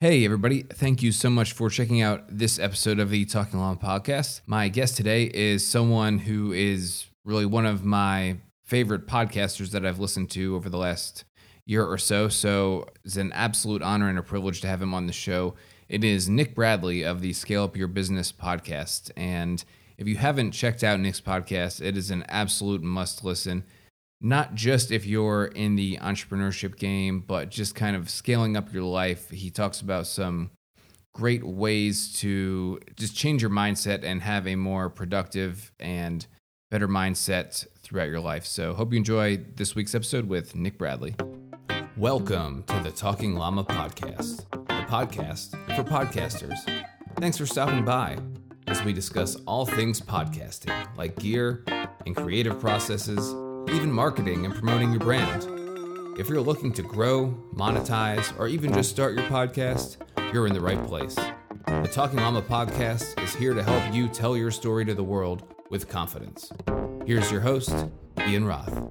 Hey, everybody. Thank you so much for checking out this episode of the Talking Llama podcast. My guest today is someone who is really one of my favorite podcasters that I've listened to over the last year or so. So it's an absolute honor and a privilege to have him on the show. It is Nick Bradley of the Scale Up Your Business podcast. And if you haven't checked out Nick's podcast, it is an absolute must listen not just if you're in the entrepreneurship game, but just kind of scaling up your life. He talks about some great ways to just change your mindset and have a more productive and better mindset throughout your life. So, hope you enjoy this week's episode with Nick Bradley. Welcome to the Talking Llama podcast, the podcast for podcasters. Thanks for stopping by as we discuss all things podcasting, like gear and creative processes even marketing and promoting your brand. If you're looking to grow, monetize, or even just start your podcast, you're in the right place. The Talking Llama podcast is here to help you tell your story to the world with confidence. Here's your host, Ian Roth.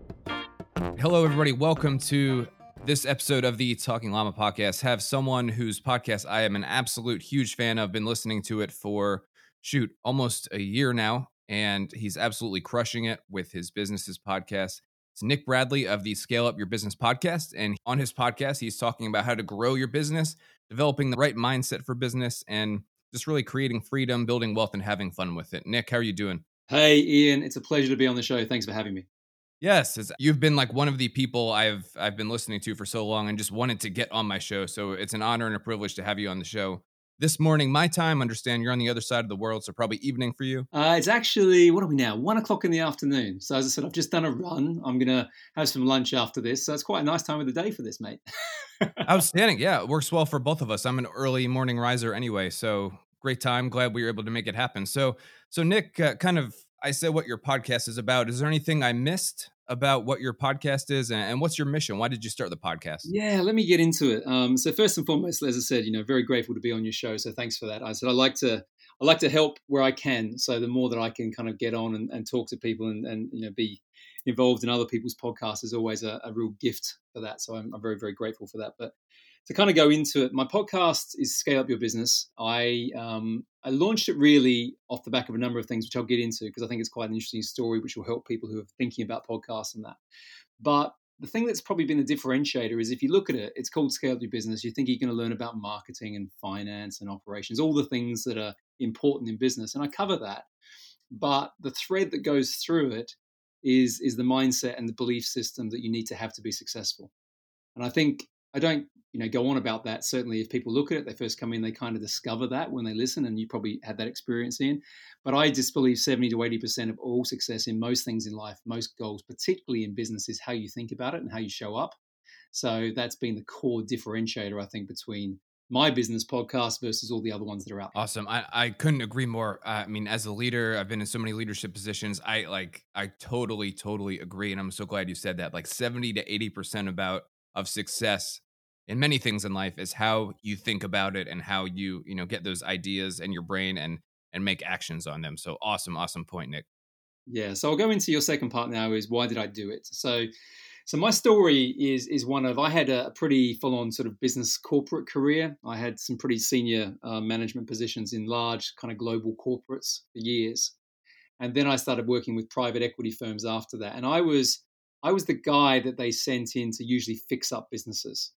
Hello, everybody. Welcome to this episode of the Talking Llama podcast. Have someone whose podcast I am an absolute huge fan of. Been listening to it for shoot almost a year now and he's absolutely crushing it with his businesses podcast. It's Nick Bradley of the Scale Up Your Business podcast. And on his podcast, he's talking about how to grow your business, developing the right mindset for business, and just really creating freedom, building wealth, and having fun with it. Nick, how are you doing? Hey, Ian. It's a pleasure to be on the show. Thanks for having me. Yes, you've been like one of the people I've I've been listening to for so long and just wanted to get on my show. So it's an honor and a privilege to have you on the show this morning, my time. Understand you're on the other side of the world, so probably evening for you. Uh, it's actually what are we now? One o'clock in the afternoon. So as I said, I've just done a run. I'm gonna have some lunch after this. So it's quite a nice time of the day for this, mate. Outstanding. Yeah, it works well for both of us. I'm an early morning riser anyway, so great time. Glad we were able to make it happen. So, so Nick, uh, kind of, I said what your podcast is about. Is there anything I missed about what your podcast is and, what's your mission? Why did you start the podcast? Yeah, let me get into it. Um, so first and foremost, as I said, you know, very grateful to be on your show. So thanks for that. I said I like to I like to help where I can. So the more that I can kind of get on and, and talk to people and, and you know be involved in other people's podcasts is always a, a real gift for that. So I'm, I'm very very grateful for that. But to kind of go into it, my podcast is Scale Up Your Business. I um, I launched it really off the back of a number of things, which I'll get into because I think it's quite an interesting story, which will help people who are thinking about podcasts and that. But the thing that's probably been the differentiator is if you look at it, it's called Scale Up Your Business. You think you're going to learn about marketing and finance and operations, all the things that are important in business, and I cover that. But the thread that goes through it is is the mindset and the belief system that you need to have to be successful. And I think I don't, you know, go on about that. Certainly, if people look at it, they first come in, they kind of discover that when they listen, and you probably had that experience in. But I just believe seventy to eighty percent of all success in most things in life, most goals, particularly in business, is how you think about it and how you show up. So that's been the core differentiator, I think, between my business podcast versus all the other ones that are out there. Awesome. I, I couldn't agree more. I mean, as a leader, I've been in so many leadership positions. I like, I totally, totally agree. And I'm so glad you said that. Like 70 to 80% about of success in many things in life is how you think about it and how you you know get those ideas in your brain and and make actions on them. So awesome awesome point nick. Yeah so i'll go into your second part now is why did i do it? So so my story is is one of i had a pretty full on sort of business corporate career. I had some pretty senior uh, management positions in large kind of global corporates for years. And then i started working with private equity firms after that. And i was I was the guy that they sent in to usually fix up businesses,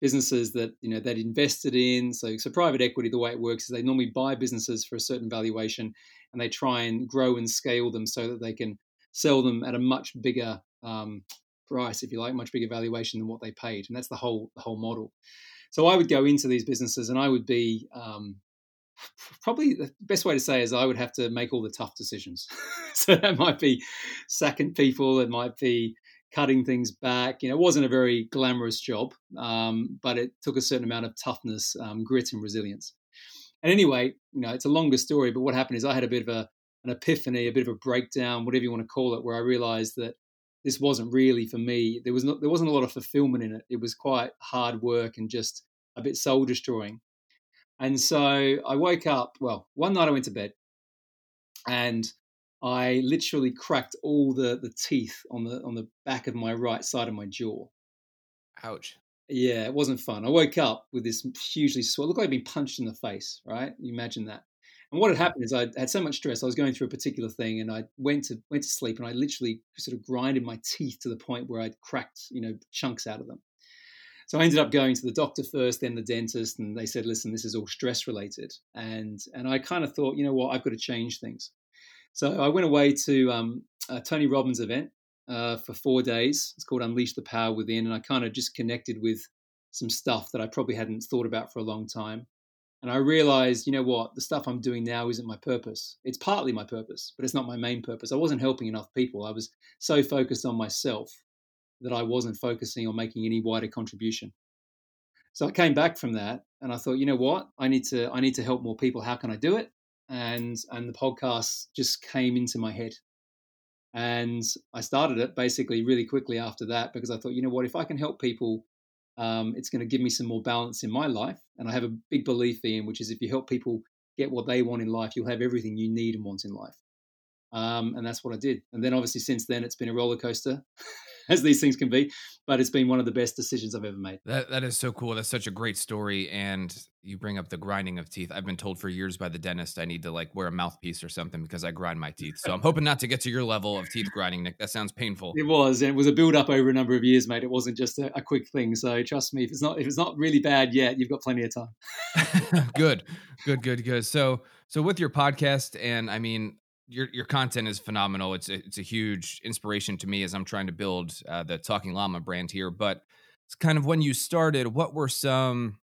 businesses that you know they'd invested in. So, so private equity, the way it works is they normally buy businesses for a certain valuation, and they try and grow and scale them so that they can sell them at a much bigger um, price, if you like, much bigger valuation than what they paid, and that's the whole the whole model. So I would go into these businesses, and I would be um, probably the best way to say is I would have to make all the tough decisions. so that might be sacking people, it might be cutting things back. You know, it wasn't a very glamorous job, um, but it took a certain amount of toughness, um, grit, and resilience. And anyway, you know, it's a longer story, but what happened is I had a bit of a, an epiphany, a bit of a breakdown, whatever you want to call it, where I realized that this wasn't really for me. There was not, there wasn't a lot of fulfillment in it. It was quite hard work and just a bit soul destroying. And so I woke up, well, one night I went to bed and I literally cracked all the, the teeth on the on the back of my right side of my jaw. Ouch. Yeah, it wasn't fun. I woke up with this hugely swell. Looked like I'd been punched in the face. Right? You imagine that. And what had mm-hmm. happened is I had so much stress. I was going through a particular thing, and I went to went to sleep, and I literally sort of grinded my teeth to the point where I'd cracked, you know, chunks out of them. So I ended up going to the doctor first, then the dentist, and they said, "Listen, this is all stress related." And and I kind of thought, you know what, I've got to change things. So I went away to um, a Tony Robbins event uh, for four days. It's called Unleash the Power Within, and I kind of just connected with some stuff that I probably hadn't thought about for a long time. And I realized, you know what, the stuff I'm doing now isn't my purpose. It's partly my purpose, but it's not my main purpose. I wasn't helping enough people. I was so focused on myself that I wasn't focusing on making any wider contribution. So I came back from that and I thought, you know what, I need to I need to help more people. How can I do it? And and the podcast just came into my head. And I started it basically really quickly after that because I thought, you know what, if I can help people um, it's going to give me some more balance in my life. And I have a big belief in, which is if you help people get what they want in life, you'll have everything you need and want in life. Um, and that's what I did. And then obviously since then, it's been a roller coaster. as these things can be. But it's been one of the best decisions I've ever made. That that is so cool. That's such a great story. And you bring up the grinding of teeth. I've been told for years by the dentist I need to like wear a mouthpiece or something because I grind my teeth. So I'm hoping not to get to your level of teeth grinding, Nick. That sounds painful. It was, and it was a build up over a number of years, mate. It wasn't just a, a quick thing. So trust me, if it's not if it's not really bad yet, you've got plenty of time. good, good, good, good. So so with your podcast, and I mean, your your content is phenomenal. It's a, it's a huge inspiration to me as I'm trying to build uh, the Talking Llama brand here. But it's kind of when you started. What were some?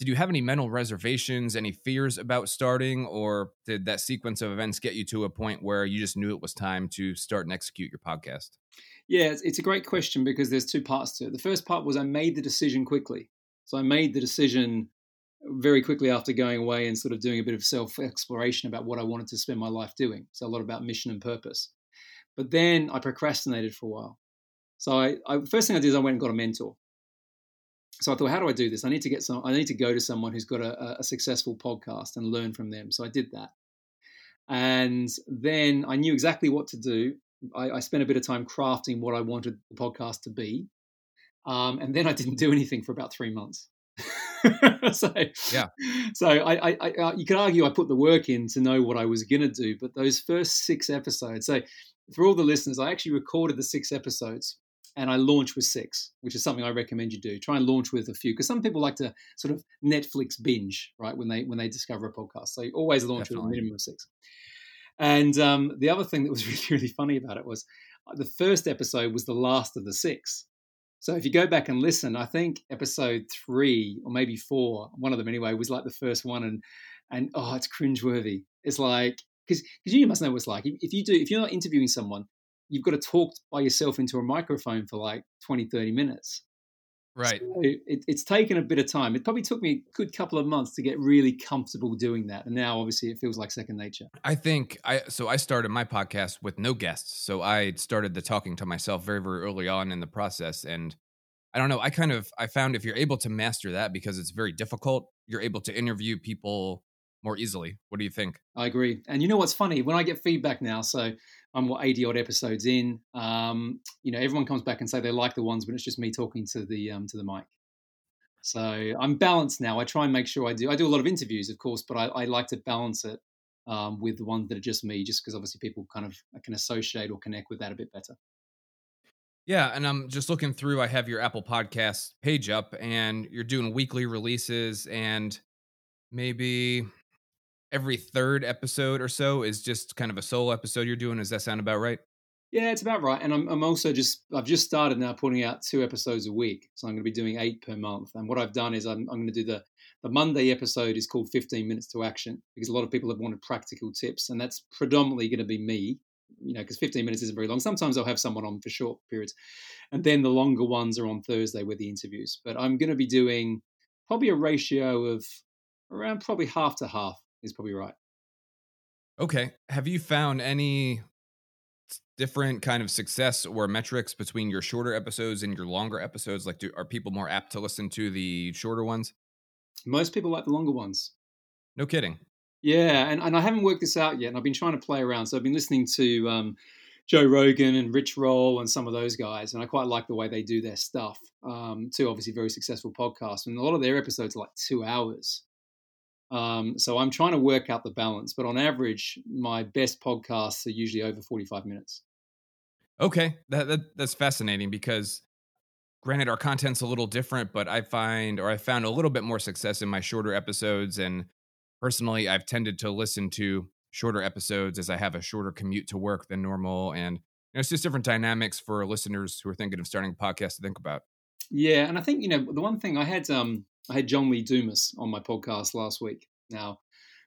Did you have any mental reservations, any fears about starting, or did that sequence of events get you to a point where you just knew it was time to start and execute your podcast? Yeah, it's, it's a great question because there's two parts to it. The first part was I made the decision quickly. So I made the decision very quickly after going away and sort of doing a bit of self exploration about what I wanted to spend my life doing. So a lot about mission and purpose. But then I procrastinated for a while. So I, I first thing I did is I went and got a mentor. So I thought, how do I do this? I need to get some. I need to go to someone who's got a, a successful podcast and learn from them. So I did that, and then I knew exactly what to do. I, I spent a bit of time crafting what I wanted the podcast to be, um, and then I didn't do anything for about three months. so yeah. So I, I, I, uh, you could argue I put the work in to know what I was going to do, but those first six episodes. So for all the listeners, I actually recorded the six episodes and I launched with six, which is something I recommend you do. Try and launch with a few because some people like to sort of Netflix binge right when they when they discover a podcast. So always launch Definitely. with a minimum of six. And um, the other thing that was really really funny about it was uh, the first episode was the last of the six. So if you go back and listen, I think episode three or maybe four, one of them anyway, was like the first one, and and oh, it's cringeworthy. It's like because because you must know what it's like. If you do, if you're not interviewing someone, you've got to talk by yourself into a microphone for like 20, 30 minutes. Right. So it, it's taken a bit of time. It probably took me a good couple of months to get really comfortable doing that. And now obviously it feels like second nature. I think I so I started my podcast with no guests. So I started the talking to myself very, very early on in the process. And I don't know, I kind of I found if you're able to master that because it's very difficult, you're able to interview people more easily. What do you think? I agree. And you know what's funny? When I get feedback now, so I'm what 80 odd episodes in. Um, you know, everyone comes back and say they like the ones when it's just me talking to the um, to the mic. So I'm balanced now. I try and make sure I do. I do a lot of interviews, of course, but I, I like to balance it um, with the ones that are just me, just because obviously people kind of can associate or connect with that a bit better. Yeah, and I'm just looking through. I have your Apple Podcast page up, and you're doing weekly releases, and maybe every third episode or so is just kind of a solo episode you're doing. Does that sound about right? Yeah, it's about right. And I'm, I'm also just, I've just started now putting out two episodes a week. So I'm going to be doing eight per month. And what I've done is I'm, I'm going to do the, the Monday episode is called 15 Minutes to Action because a lot of people have wanted practical tips. And that's predominantly going to be me, you know, because 15 minutes isn't very long. Sometimes I'll have someone on for short periods. And then the longer ones are on Thursday with the interviews. But I'm going to be doing probably a ratio of around probably half to half is probably right. Okay. Have you found any different kind of success or metrics between your shorter episodes and your longer episodes? Like, do, are people more apt to listen to the shorter ones? Most people like the longer ones. No kidding. Yeah, and, and I haven't worked this out yet, and I've been trying to play around. So I've been listening to um, Joe Rogan and Rich Roll and some of those guys, and I quite like the way they do their stuff. Um, two obviously very successful podcasts, and a lot of their episodes are like two hours. Um, so I'm trying to work out the balance, but on average, my best podcasts are usually over 45 minutes. Okay, that, that that's fascinating because granted our content's a little different, but I find or I found a little bit more success in my shorter episodes and personally I've tended to listen to shorter episodes as I have a shorter commute to work than normal and you know, it's just different dynamics for listeners who are thinking of starting a podcast to think about. Yeah, and I think you know the one thing I had um I had John Lee Dumas on my podcast last week. Now,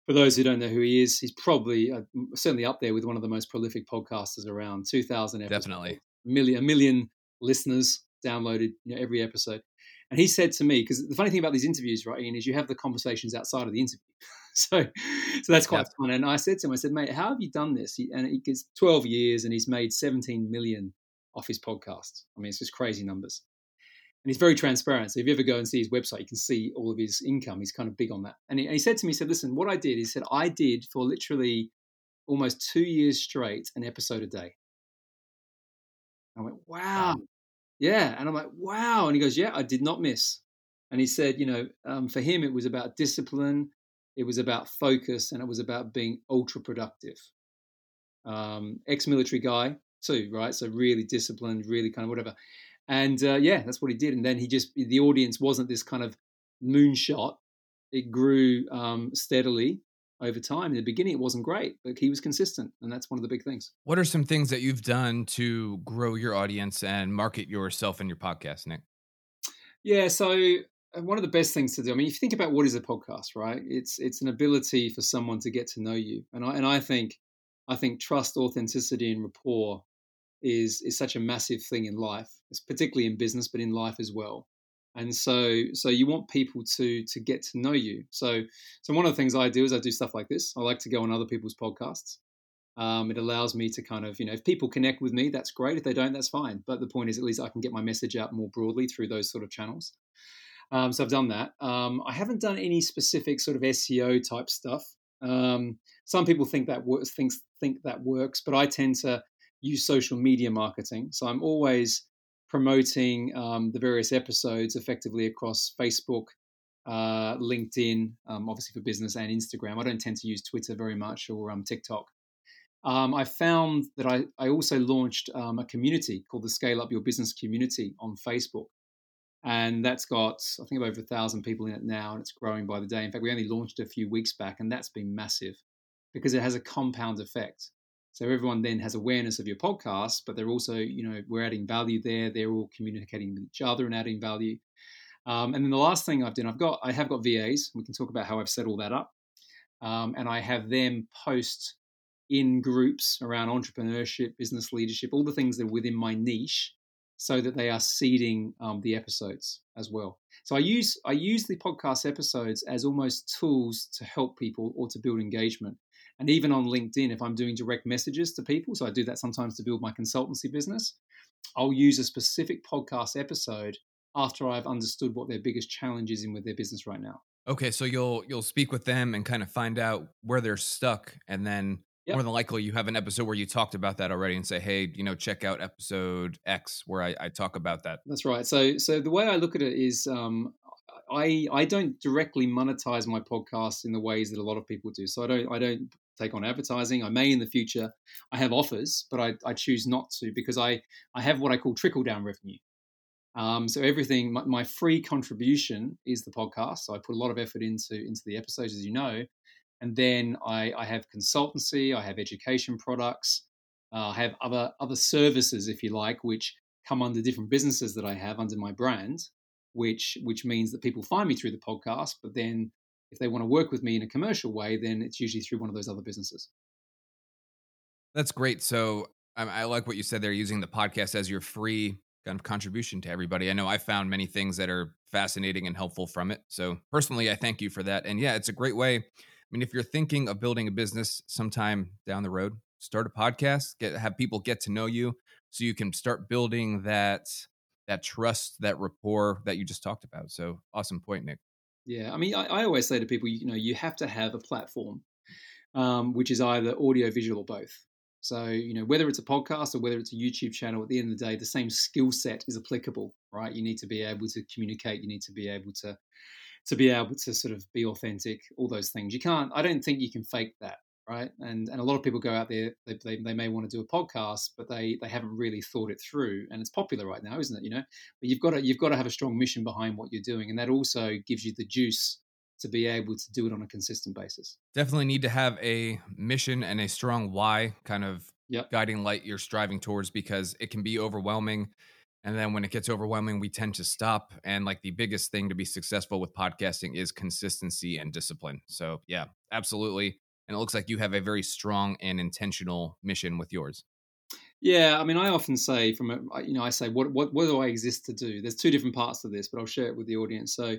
for those who don't know who he is, he's probably uh, certainly up there with one of the most prolific podcasters around. Two thousand episodes, definitely a million, a million listeners downloaded you know, every episode. And he said to me, because the funny thing about these interviews, right, Ian, is you have the conversations outside of the interview. so, so that's quite yeah. fun. And I said to him, I said, mate, how have you done this? He, and he gets 12 years and he's made 17 million off his podcast. I mean, it's just crazy numbers and he's very transparent. So if you ever go and see his website, you can see all of his income. He's kind of big on that. And he, and he said to me, he said, listen, what I did, he said, I did for literally almost two years straight an episode a day. I went, wow. Yeah. And I'm like, wow. And he goes, yeah, I did not miss. And he said, you know, um, for him, it was about discipline, it was about focus, and it was about being ultra productive. Um, Ex military guy, too, right? So really disciplined, really kind of whatever. And uh, yeah, that's what he did. And then he just, the audience wasn't this kind of moonshot. It grew um, steadily over time. In the beginning, it wasn't great, but he was consistent. And that's one of the big things. What are some things that you've done to grow your audience and market yourself and your podcast, Nick? Yeah. So uh, one of the best things to do. I mean, if you think about what is a podcast, right? It's it's an ability for someone to get to know you, and I and I think I think trust, authenticity, and rapport is is such a massive thing in life. It's particularly in business, but in life as well. And so, so you want people to to get to know you. So, so one of the things I do is I do stuff like this. I like to go on other people's podcasts. Um, it allows me to kind of, you know, if people connect with me, that's great. If they don't, that's fine. But the point is, at least I can get my message out more broadly through those sort of channels. Um, so I've done that. Um, I haven't done any specific sort of SEO type stuff. Um, some people think that works, thinks think that works, but I tend to use social media marketing. So I'm always promoting um, the various episodes effectively across Facebook, uh, LinkedIn, um, obviously for business, and Instagram. I don't tend to use Twitter very much or um, TikTok. Um, I found that I, I also launched um, a community called the Scale Up Your Business Community on Facebook. And that's got, I think, over a thousand people in it now, and it's growing by the day. In fact, we only launched a few weeks back, and that's been massive because it has a compound effect. So everyone then has awareness of your podcast, but they're also, you know, we're adding value there. They're all communicating with each other and adding value. Um, and then the last thing I've done, I've got, I have got VAs. We can talk about how I've set all that up, um, and I have them post in groups around entrepreneurship, business leadership, all the things that are within my niche, so that they are seeding um, the episodes as well. So I use I use the podcast episodes as almost tools to help people or to build engagement. And even on LinkedIn, if I'm doing direct messages to people, so I do that sometimes to build my consultancy business, I'll use a specific podcast episode after I've understood what their biggest challenge is in with their business right now. Okay, so you'll you'll speak with them and kind of find out where they're stuck, and then yep. more than likely you have an episode where you talked about that already, and say, hey, you know, check out episode X where I, I talk about that. That's right. So so the way I look at it is, um, I I don't directly monetize my podcast in the ways that a lot of people do. So I don't I don't take on advertising. I may in the future. I have offers, but I, I choose not to because I, I have what I call trickle down revenue. Um, so everything, my, my, free contribution is the podcast. So I put a lot of effort into into the episodes, as you know, and then I, I have consultancy, I have education products, uh, I have other other services, if you like, which come under different businesses that I have under my brand, which which means that people find me through the podcast, but then if they want to work with me in a commercial way, then it's usually through one of those other businesses. That's great. So I, I like what you said there, using the podcast as your free kind of contribution to everybody. I know I found many things that are fascinating and helpful from it. So personally, I thank you for that. And yeah, it's a great way. I mean, if you're thinking of building a business sometime down the road, start a podcast, get have people get to know you so you can start building that that trust, that rapport that you just talked about. So awesome point, Nick. Yeah, I mean, I, I always say to people, you know, you have to have a platform, um, which is either audio, visual, or both. So, you know, whether it's a podcast or whether it's a YouTube channel, at the end of the day, the same skill set is applicable, right? You need to be able to communicate. You need to be able to to be able to sort of be authentic. All those things you can't. I don't think you can fake that, right? And and a lot of people go out there. They, they, they may want to do a podcast, but they they haven't really thought it through. And it's popular right now, isn't it? You know, but you've got to you've got to have a strong mission behind what you're doing, and that also gives you the juice to be able to do it on a consistent basis. Definitely need to have a mission and a strong why kind of yep. guiding light you're striving towards because it can be overwhelming. And then when it gets overwhelming, we tend to stop. And like the biggest thing to be successful with podcasting is consistency and discipline. So, yeah, absolutely. And it looks like you have a very strong and intentional mission with yours. Yeah, I mean, I often say from a, you know, I say, what, what, what do I exist to do? There's two different parts to this, but I'll share it with the audience. So,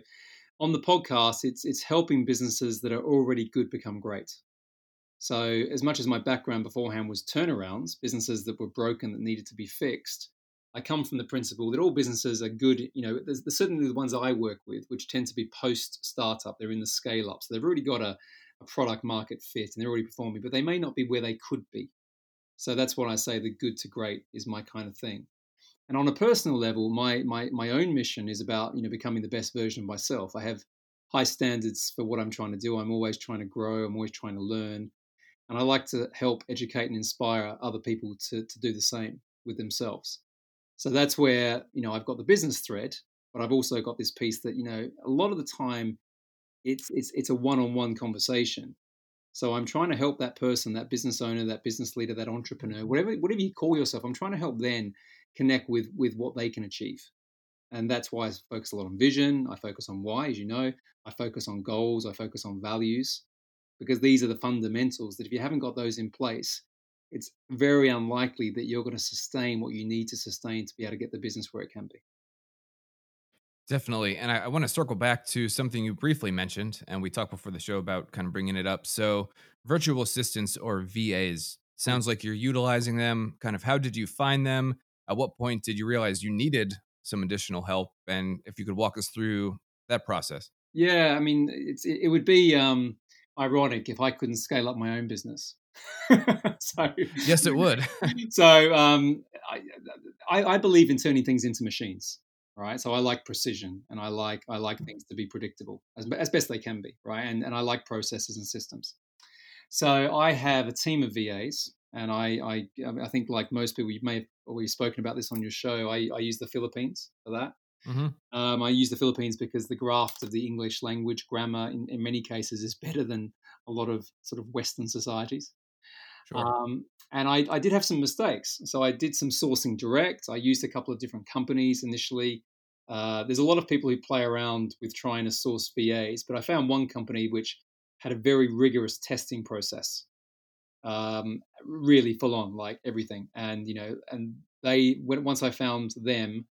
on the podcast, it's it's helping businesses that are already good become great. So as much as my background beforehand was turnarounds, businesses that were broken that needed to be fixed, I come from the principle that all businesses are good. You know, there's, there's certainly the ones I work with, which tend to be post startup. They're in the scale up, so they've already got a, a product market fit and they're already performing, but they may not be where they could be. So that's what I say. The good to great is my kind of thing. And on a personal level, my my my own mission is about you know becoming the best version of myself. I have high standards for what I'm trying to do. I'm always trying to grow. I'm always trying to learn, and I like to help educate and inspire other people to to do the same with themselves. So that's where you know I've got the business thread, but I've also got this piece that you know a lot of the time it's it's it's a one-on-one conversation. So I'm trying to help that person, that business owner, that business leader, that entrepreneur, mm-hmm. whatever whatever you call yourself. I'm trying to help them connect with with what they can achieve and that's why i focus a lot on vision i focus on why as you know i focus on goals i focus on values because these are the fundamentals that if you haven't got those in place it's very unlikely that you're going to sustain what you need to sustain to be able to get the business where it can be Definitely. And I, I, want to circle back to something you briefly mentioned, and we talked before the show about kind of bringing it up. So, virtual assistants or VAs sounds like you're utilizing them. Kind of how did you find them? at what point did you realize you needed some additional help? And if you could walk us through that process. Yeah, I mean, it's, it would be um, ironic if I couldn't scale up my own business. so yes, it would. so um, I, I, believe in turning things into machines, right? So I like precision, and I like I like things to be predictable as, as best they can be, right? And and I like processes and systems. So I have a team of VAs and I, I, I think like most people, you may have already spoken about this on your show. I, I use the Philippines for that. Mm-hmm. Um, I use the Philippines because the graft of the English language grammar, in, in many cases, is better than a lot of sort of Western societies. Sure. Um, and I, I, did have some mistakes. So I did some sourcing direct. I used a couple of different companies initially. Uh, there's a lot of people who play around with trying to source VAs, but I found one company which had a very rigorous testing process um, really full on, like everything. And you know, and they when, once I found them,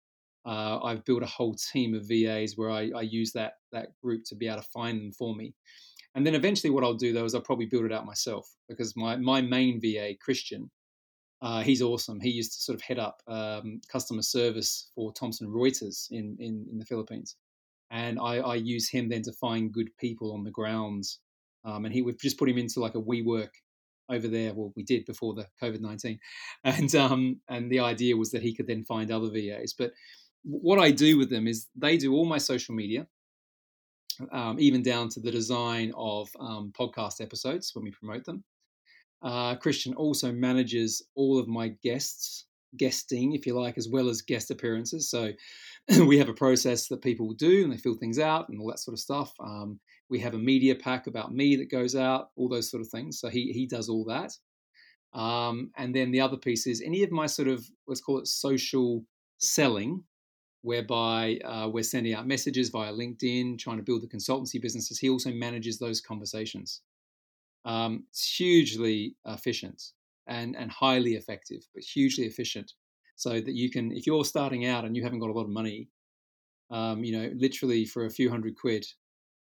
uh, I've built a whole team of VAs where I, I use that that group to be able to find them for me. And then eventually, what I'll do though is I'll probably build it out myself because my my main VA Christian, uh, he's awesome. He used to sort of head up um, customer service for Thomson Reuters in, in in the Philippines, and I, I use him then to find good people on the grounds. Um, and he would just put him into like a WeWork over there. Well, we did before the COVID nineteen, and um, and the idea was that he could then find other VAs. But what I do with them is they do all my social media, um, even down to the design of um, podcast episodes when we promote them. Uh, Christian also manages all of my guests, guesting, if you like, as well as guest appearances. So we have a process that people do and they fill things out and all that sort of stuff. Um, we have a media pack about me that goes out, all those sort of things. So he he does all that. Um, and then the other piece is any of my sort of let's call it social selling, whereby uh, we're sending out messages via LinkedIn, trying to build the consultancy businesses. He also manages those conversations. Um, it's hugely efficient and and highly effective, but hugely efficient. So that you can, if you're starting out and you haven't got a lot of money, um, you know, literally for a few hundred quid,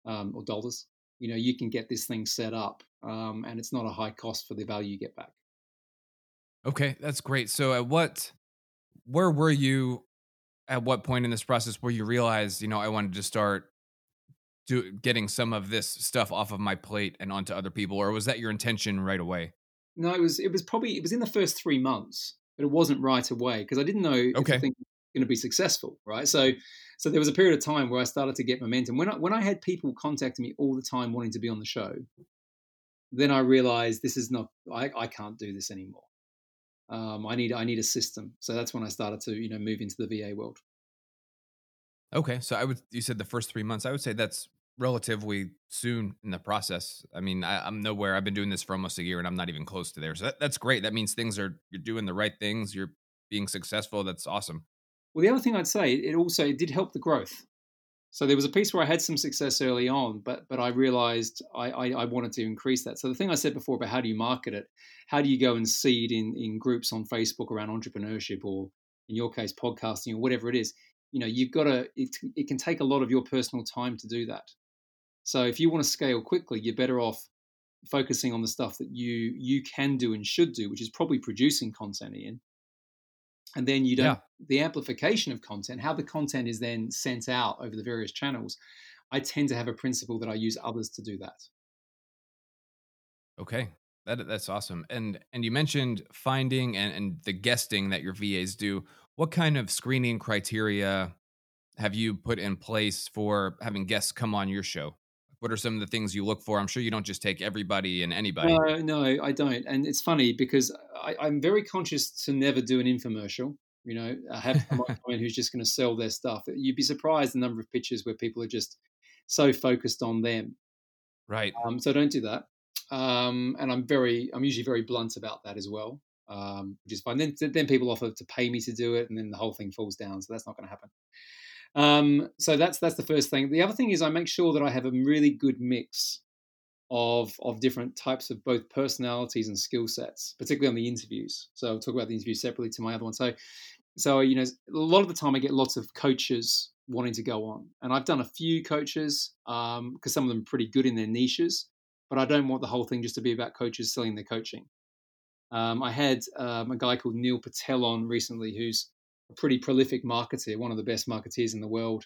um, or dollars, you know, you can get this thing set up, um, and it's not a high cost for the value you get back. Okay, that's great. So, at what, where were you? At what point in this process where you realized, you know, I wanted to start do, getting some of this stuff off of my plate and onto other people, or was that your intention right away? No, it was it was probably it was in the first three months, but it wasn't right away because I didn't know if Okay. the was going to be successful, right? So so there was a period of time where I started to get momentum. When I when I had people contacting me all the time wanting to be on the show, then I realized this is not I, I can't do this anymore. Um, I need I need a system. So that's when I started to you know move into the VA world. Okay, so I would you said the first three months. I would say that's relatively soon in the process. I mean, I, I'm nowhere. I've been doing this for almost a year, and I'm not even close to there. So that, that's great. That means things are you're doing the right things. You're being successful. That's awesome. Well, the other thing I'd say, it also it did help the growth. So there was a piece where I had some success early on, but but I realized I, I, I wanted to increase that. So the thing I said before about how do you market it, how do you go and seed in in groups on Facebook around entrepreneurship or in your case podcasting or whatever it is, you know you've got to it, it can take a lot of your personal time to do that. So if you want to scale quickly, you're better off focusing on the stuff that you you can do and should do, which is probably producing content, Ian and then you don't Yeah. the amplification of content how the content is then sent out over the various channels i tend to have a principle that i use others to do that Okay, that that's awesome. And and you mentioned finding and and the guesting that your VAs do. What kind of screening criteria have you put in place for having guests come on your show? What are some of the things you look for? I'm sure you don't just take everybody and anybody. no no i don't and it's funny because I, i'm very conscious to never do an infomercial you know i have someone who's just going to sell their stuff you'd be surprised the number of pictures where people are just so focused on them right. Um, so don't do that. Um, and I'm very, I'm usually very blunt about that as well, um, which is fine. Then, then people offer to pay me to do it, and then the whole thing falls down. So that's not going to happen. Um, so that's that's the first thing. The other thing is I make sure that I have a really good mix of of different types of both personalities and skill sets, particularly on the interviews. So I'll talk about the interviews separately to my other one. So so you know, a lot of the time I get lots of coaches wanting to go on, and I've done a few coaches because um, some of them are pretty good in their niches, but I don't want the whole thing just to be about coaches selling their coaching. Um, I had um, a guy called Neil Patel on recently, who's a pretty prolific marketer, one of the best marketeers in the world,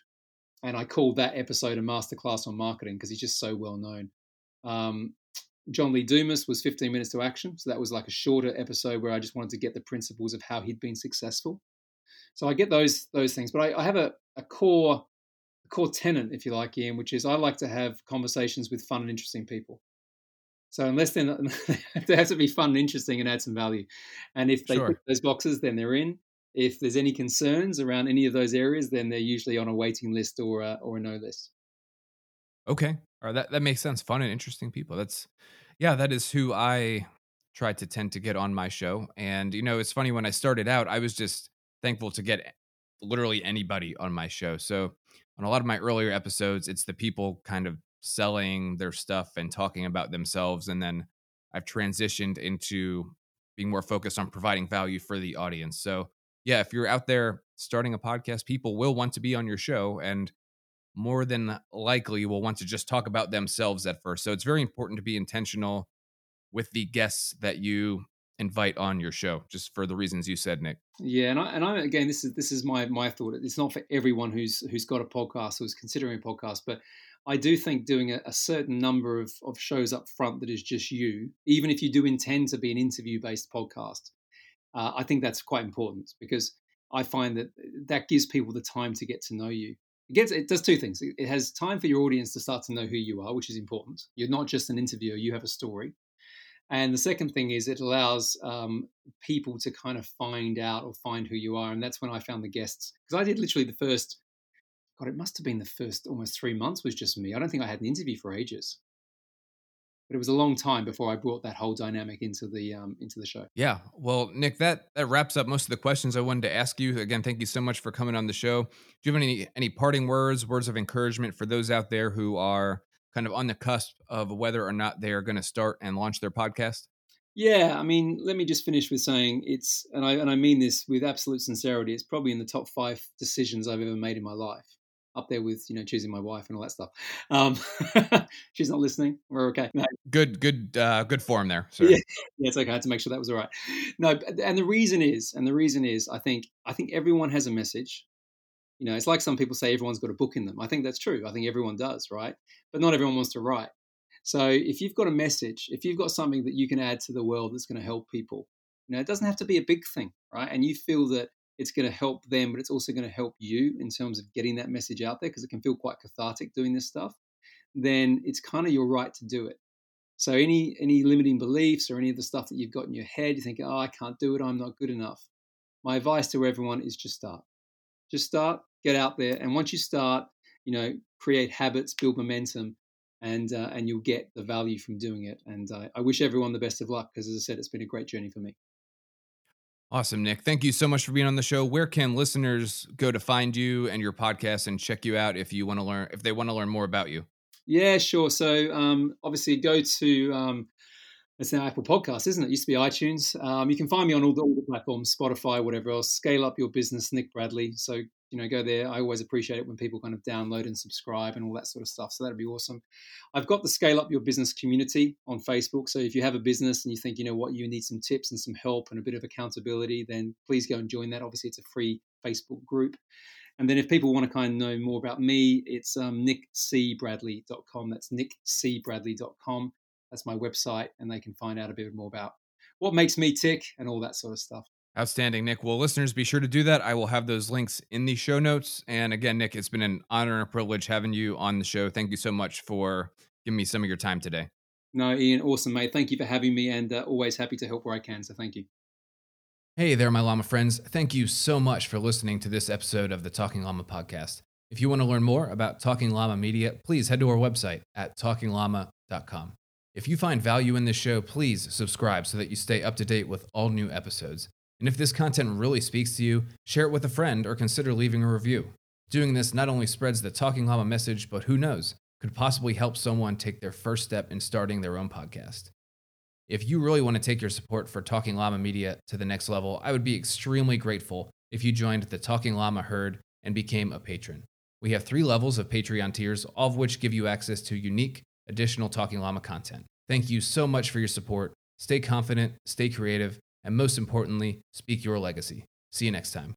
and I called that episode a masterclass on marketing because he's just so well known. Um, John Lee Dumas was 15 minutes to action, so that was like a shorter episode where I just wanted to get the principles of how he'd been successful. So I get those those things, but I, I have a, a core a core tenant, if you like, Ian, which is I like to have conversations with fun and interesting people. So unless they're not, they have to be fun and interesting and add some value, and if they Sure. tick those boxes, then they're in. If there's any concerns around any of those areas, then they're usually on a waiting list or a, or a no list. Okay. All right. That, that makes sense. Fun and interesting people. That's, yeah, that is who I try to tend to get on my show. And, you know, it's funny when I started out, I was just thankful to get literally anybody on my show. So on a lot of my earlier episodes, it's the people kind of selling their stuff and talking about themselves. And then I've transitioned into being more focused on providing value for the audience. So, yeah, if you're out there starting a podcast, people will want to be on your show. And more than likely will want to just talk about themselves at first. So it's very important to be intentional with the guests that you invite on your show, just for the reasons you said, Nick. Yeah, and I, and I again, this is this is my my thought. It's not for everyone who's who's got a podcast or is considering a podcast, but I do think doing a, a certain number of of shows up front that is just you, even if you do intend to be an interview based podcast, uh, I think that's quite important because I find that that gives people the time to get to know you. It gets it does two things. It, it has time for your audience to start to know who you are, which is important. You're not just an interviewer; you have a story. And the second thing is it allows um, people to kind of find out or find who you are. And that's when I found the guests. Because I did literally the first, God, it must have been the first almost three months was just me. I don't think I had an interview for ages. But it was a long time before I brought that whole dynamic into the um, into the show. Yeah. Well, Nick, that that wraps up most of the questions I wanted to ask you. Again, thank you so much for coming on the show. Do you have any any parting words, words of encouragement for those out there who are kind of on the cusp of whether or not they are going to start and launch their podcast? Yeah, I mean, let me just finish with saying it's, and I and I mean this with absolute sincerity. It's probably in the top five decisions I've ever made in my life, up there with you know choosing my wife and all that stuff. Um, she's not listening. We're okay. No, Good, good, uh, good form there. Sir. Yeah. yeah, it's okay. I had to make sure that was all right. No, and the reason is, and the reason is, I think, I think everyone has a message. You know, it's like some people say everyone's got a book in them. I think that's true. I think everyone does, right? But not everyone wants to write. So if you've got a message, if you've got something that you can add to the world that's going to help people, you know, it doesn't have to be a big thing, right? And you feel that it's going to help them, but it's also going to help you in terms of getting that message out there because it can feel quite cathartic doing this stuff. Then it's kind of your right to do it. So any any limiting beliefs or any of the stuff that you've got in your head, you think, oh, I can't do it, I'm not good enough. My advice to everyone is just start. Just start, get out there, and once you start, you know, create habits, build momentum, and uh, and you'll get the value from doing it. And uh, I wish everyone the best of luck because, as I said, it's been a great journey for me. Awesome, Nick. Thank you so much for being on the show. Where can listeners go to find you and your podcast and check you out if you want to learn if they want to learn more about you? Yeah, sure. So um, obviously, go to um, it's now Apple Podcasts, isn't it? it used to be iTunes. Um, you can find me on all the, all the, platforms, Spotify, whatever else. Scale up your business, Nick Bradley. So you know, go there. I always appreciate it when people kind of download and subscribe and all that sort of stuff. So that'd be awesome. I've got the Scale Up Your Business community on Facebook. So if you have a business and you think, you know what, you need some tips and some help and a bit of accountability, then please go and join that. Obviously, it's a free Facebook group. And then if people want to kind of know more about me, it's um, nickcbradley.com. That's nickcbradley.com. That's my website, and they can find out a bit more about what makes me tick and all that sort of stuff. Outstanding, Nick. Well, listeners, be sure to do that. I will have those links in the show notes. And again, Nick, it's been an honor and a privilege having you on the show. Thank you so much for giving me some of your time today. No, Ian, awesome, mate. Thank you for having me and uh, always happy to help where I can. So thank you. Hey there, my llama friends. Thank you so much for listening to this episode of the Talking Llama podcast. If you want to learn more about Talking Llama Media, please head to our website at talkingllama.com. If you find value in this show, please subscribe so that you stay up to date with all new episodes. And if this content really speaks to you, share it with a friend or consider leaving a review. Doing this not only spreads the Talking Llama message, but who knows, could possibly help someone take their first step in starting their own podcast. If you really want to take your support for Talking Llama Media to the next level, I would be extremely grateful if you joined the Talking Llama herd and became a patron. We have three levels of Patreon tiers, all of which give you access to unique, additional Talking Llama content. Thank you so much for your support. Stay confident, stay creative, and most importantly, speak your legacy. See you next time.